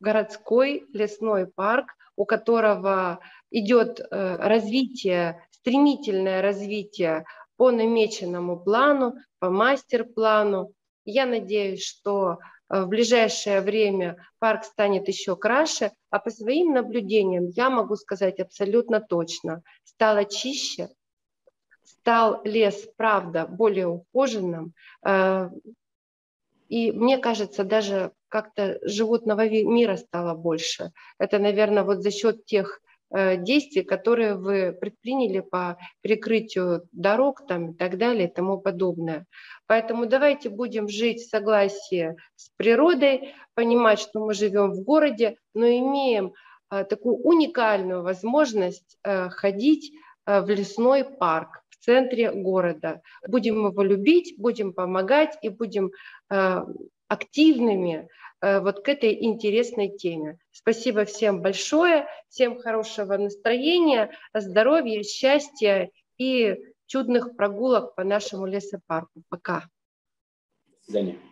городской лесной парк, у которого идет развитие, стремительное развитие по намеченному плану, по мастер-плану. Я надеюсь, что э, в ближайшее время парк станет еще краше, а по своим наблюдениям я могу сказать абсолютно точно, стало чище, стал лес, правда, более ухоженным, э, и мне кажется, даже как-то животного мира стало больше. Это, наверное, вот за счет тех действий, которые вы предприняли по перекрытию дорог там, и так далее и тому подобное. Поэтому давайте будем жить в согласии с природой, понимать, что мы живем в городе, но имеем э, такую уникальную возможность э, ходить в лесной парк в центре города. Будем его любить, будем помогать и будем активными э, вот к этой интересной теме. Спасибо всем большое, всем хорошего настроения, здоровья, счастья и чудных прогулок по нашему лесопарку. Пока. До свидания.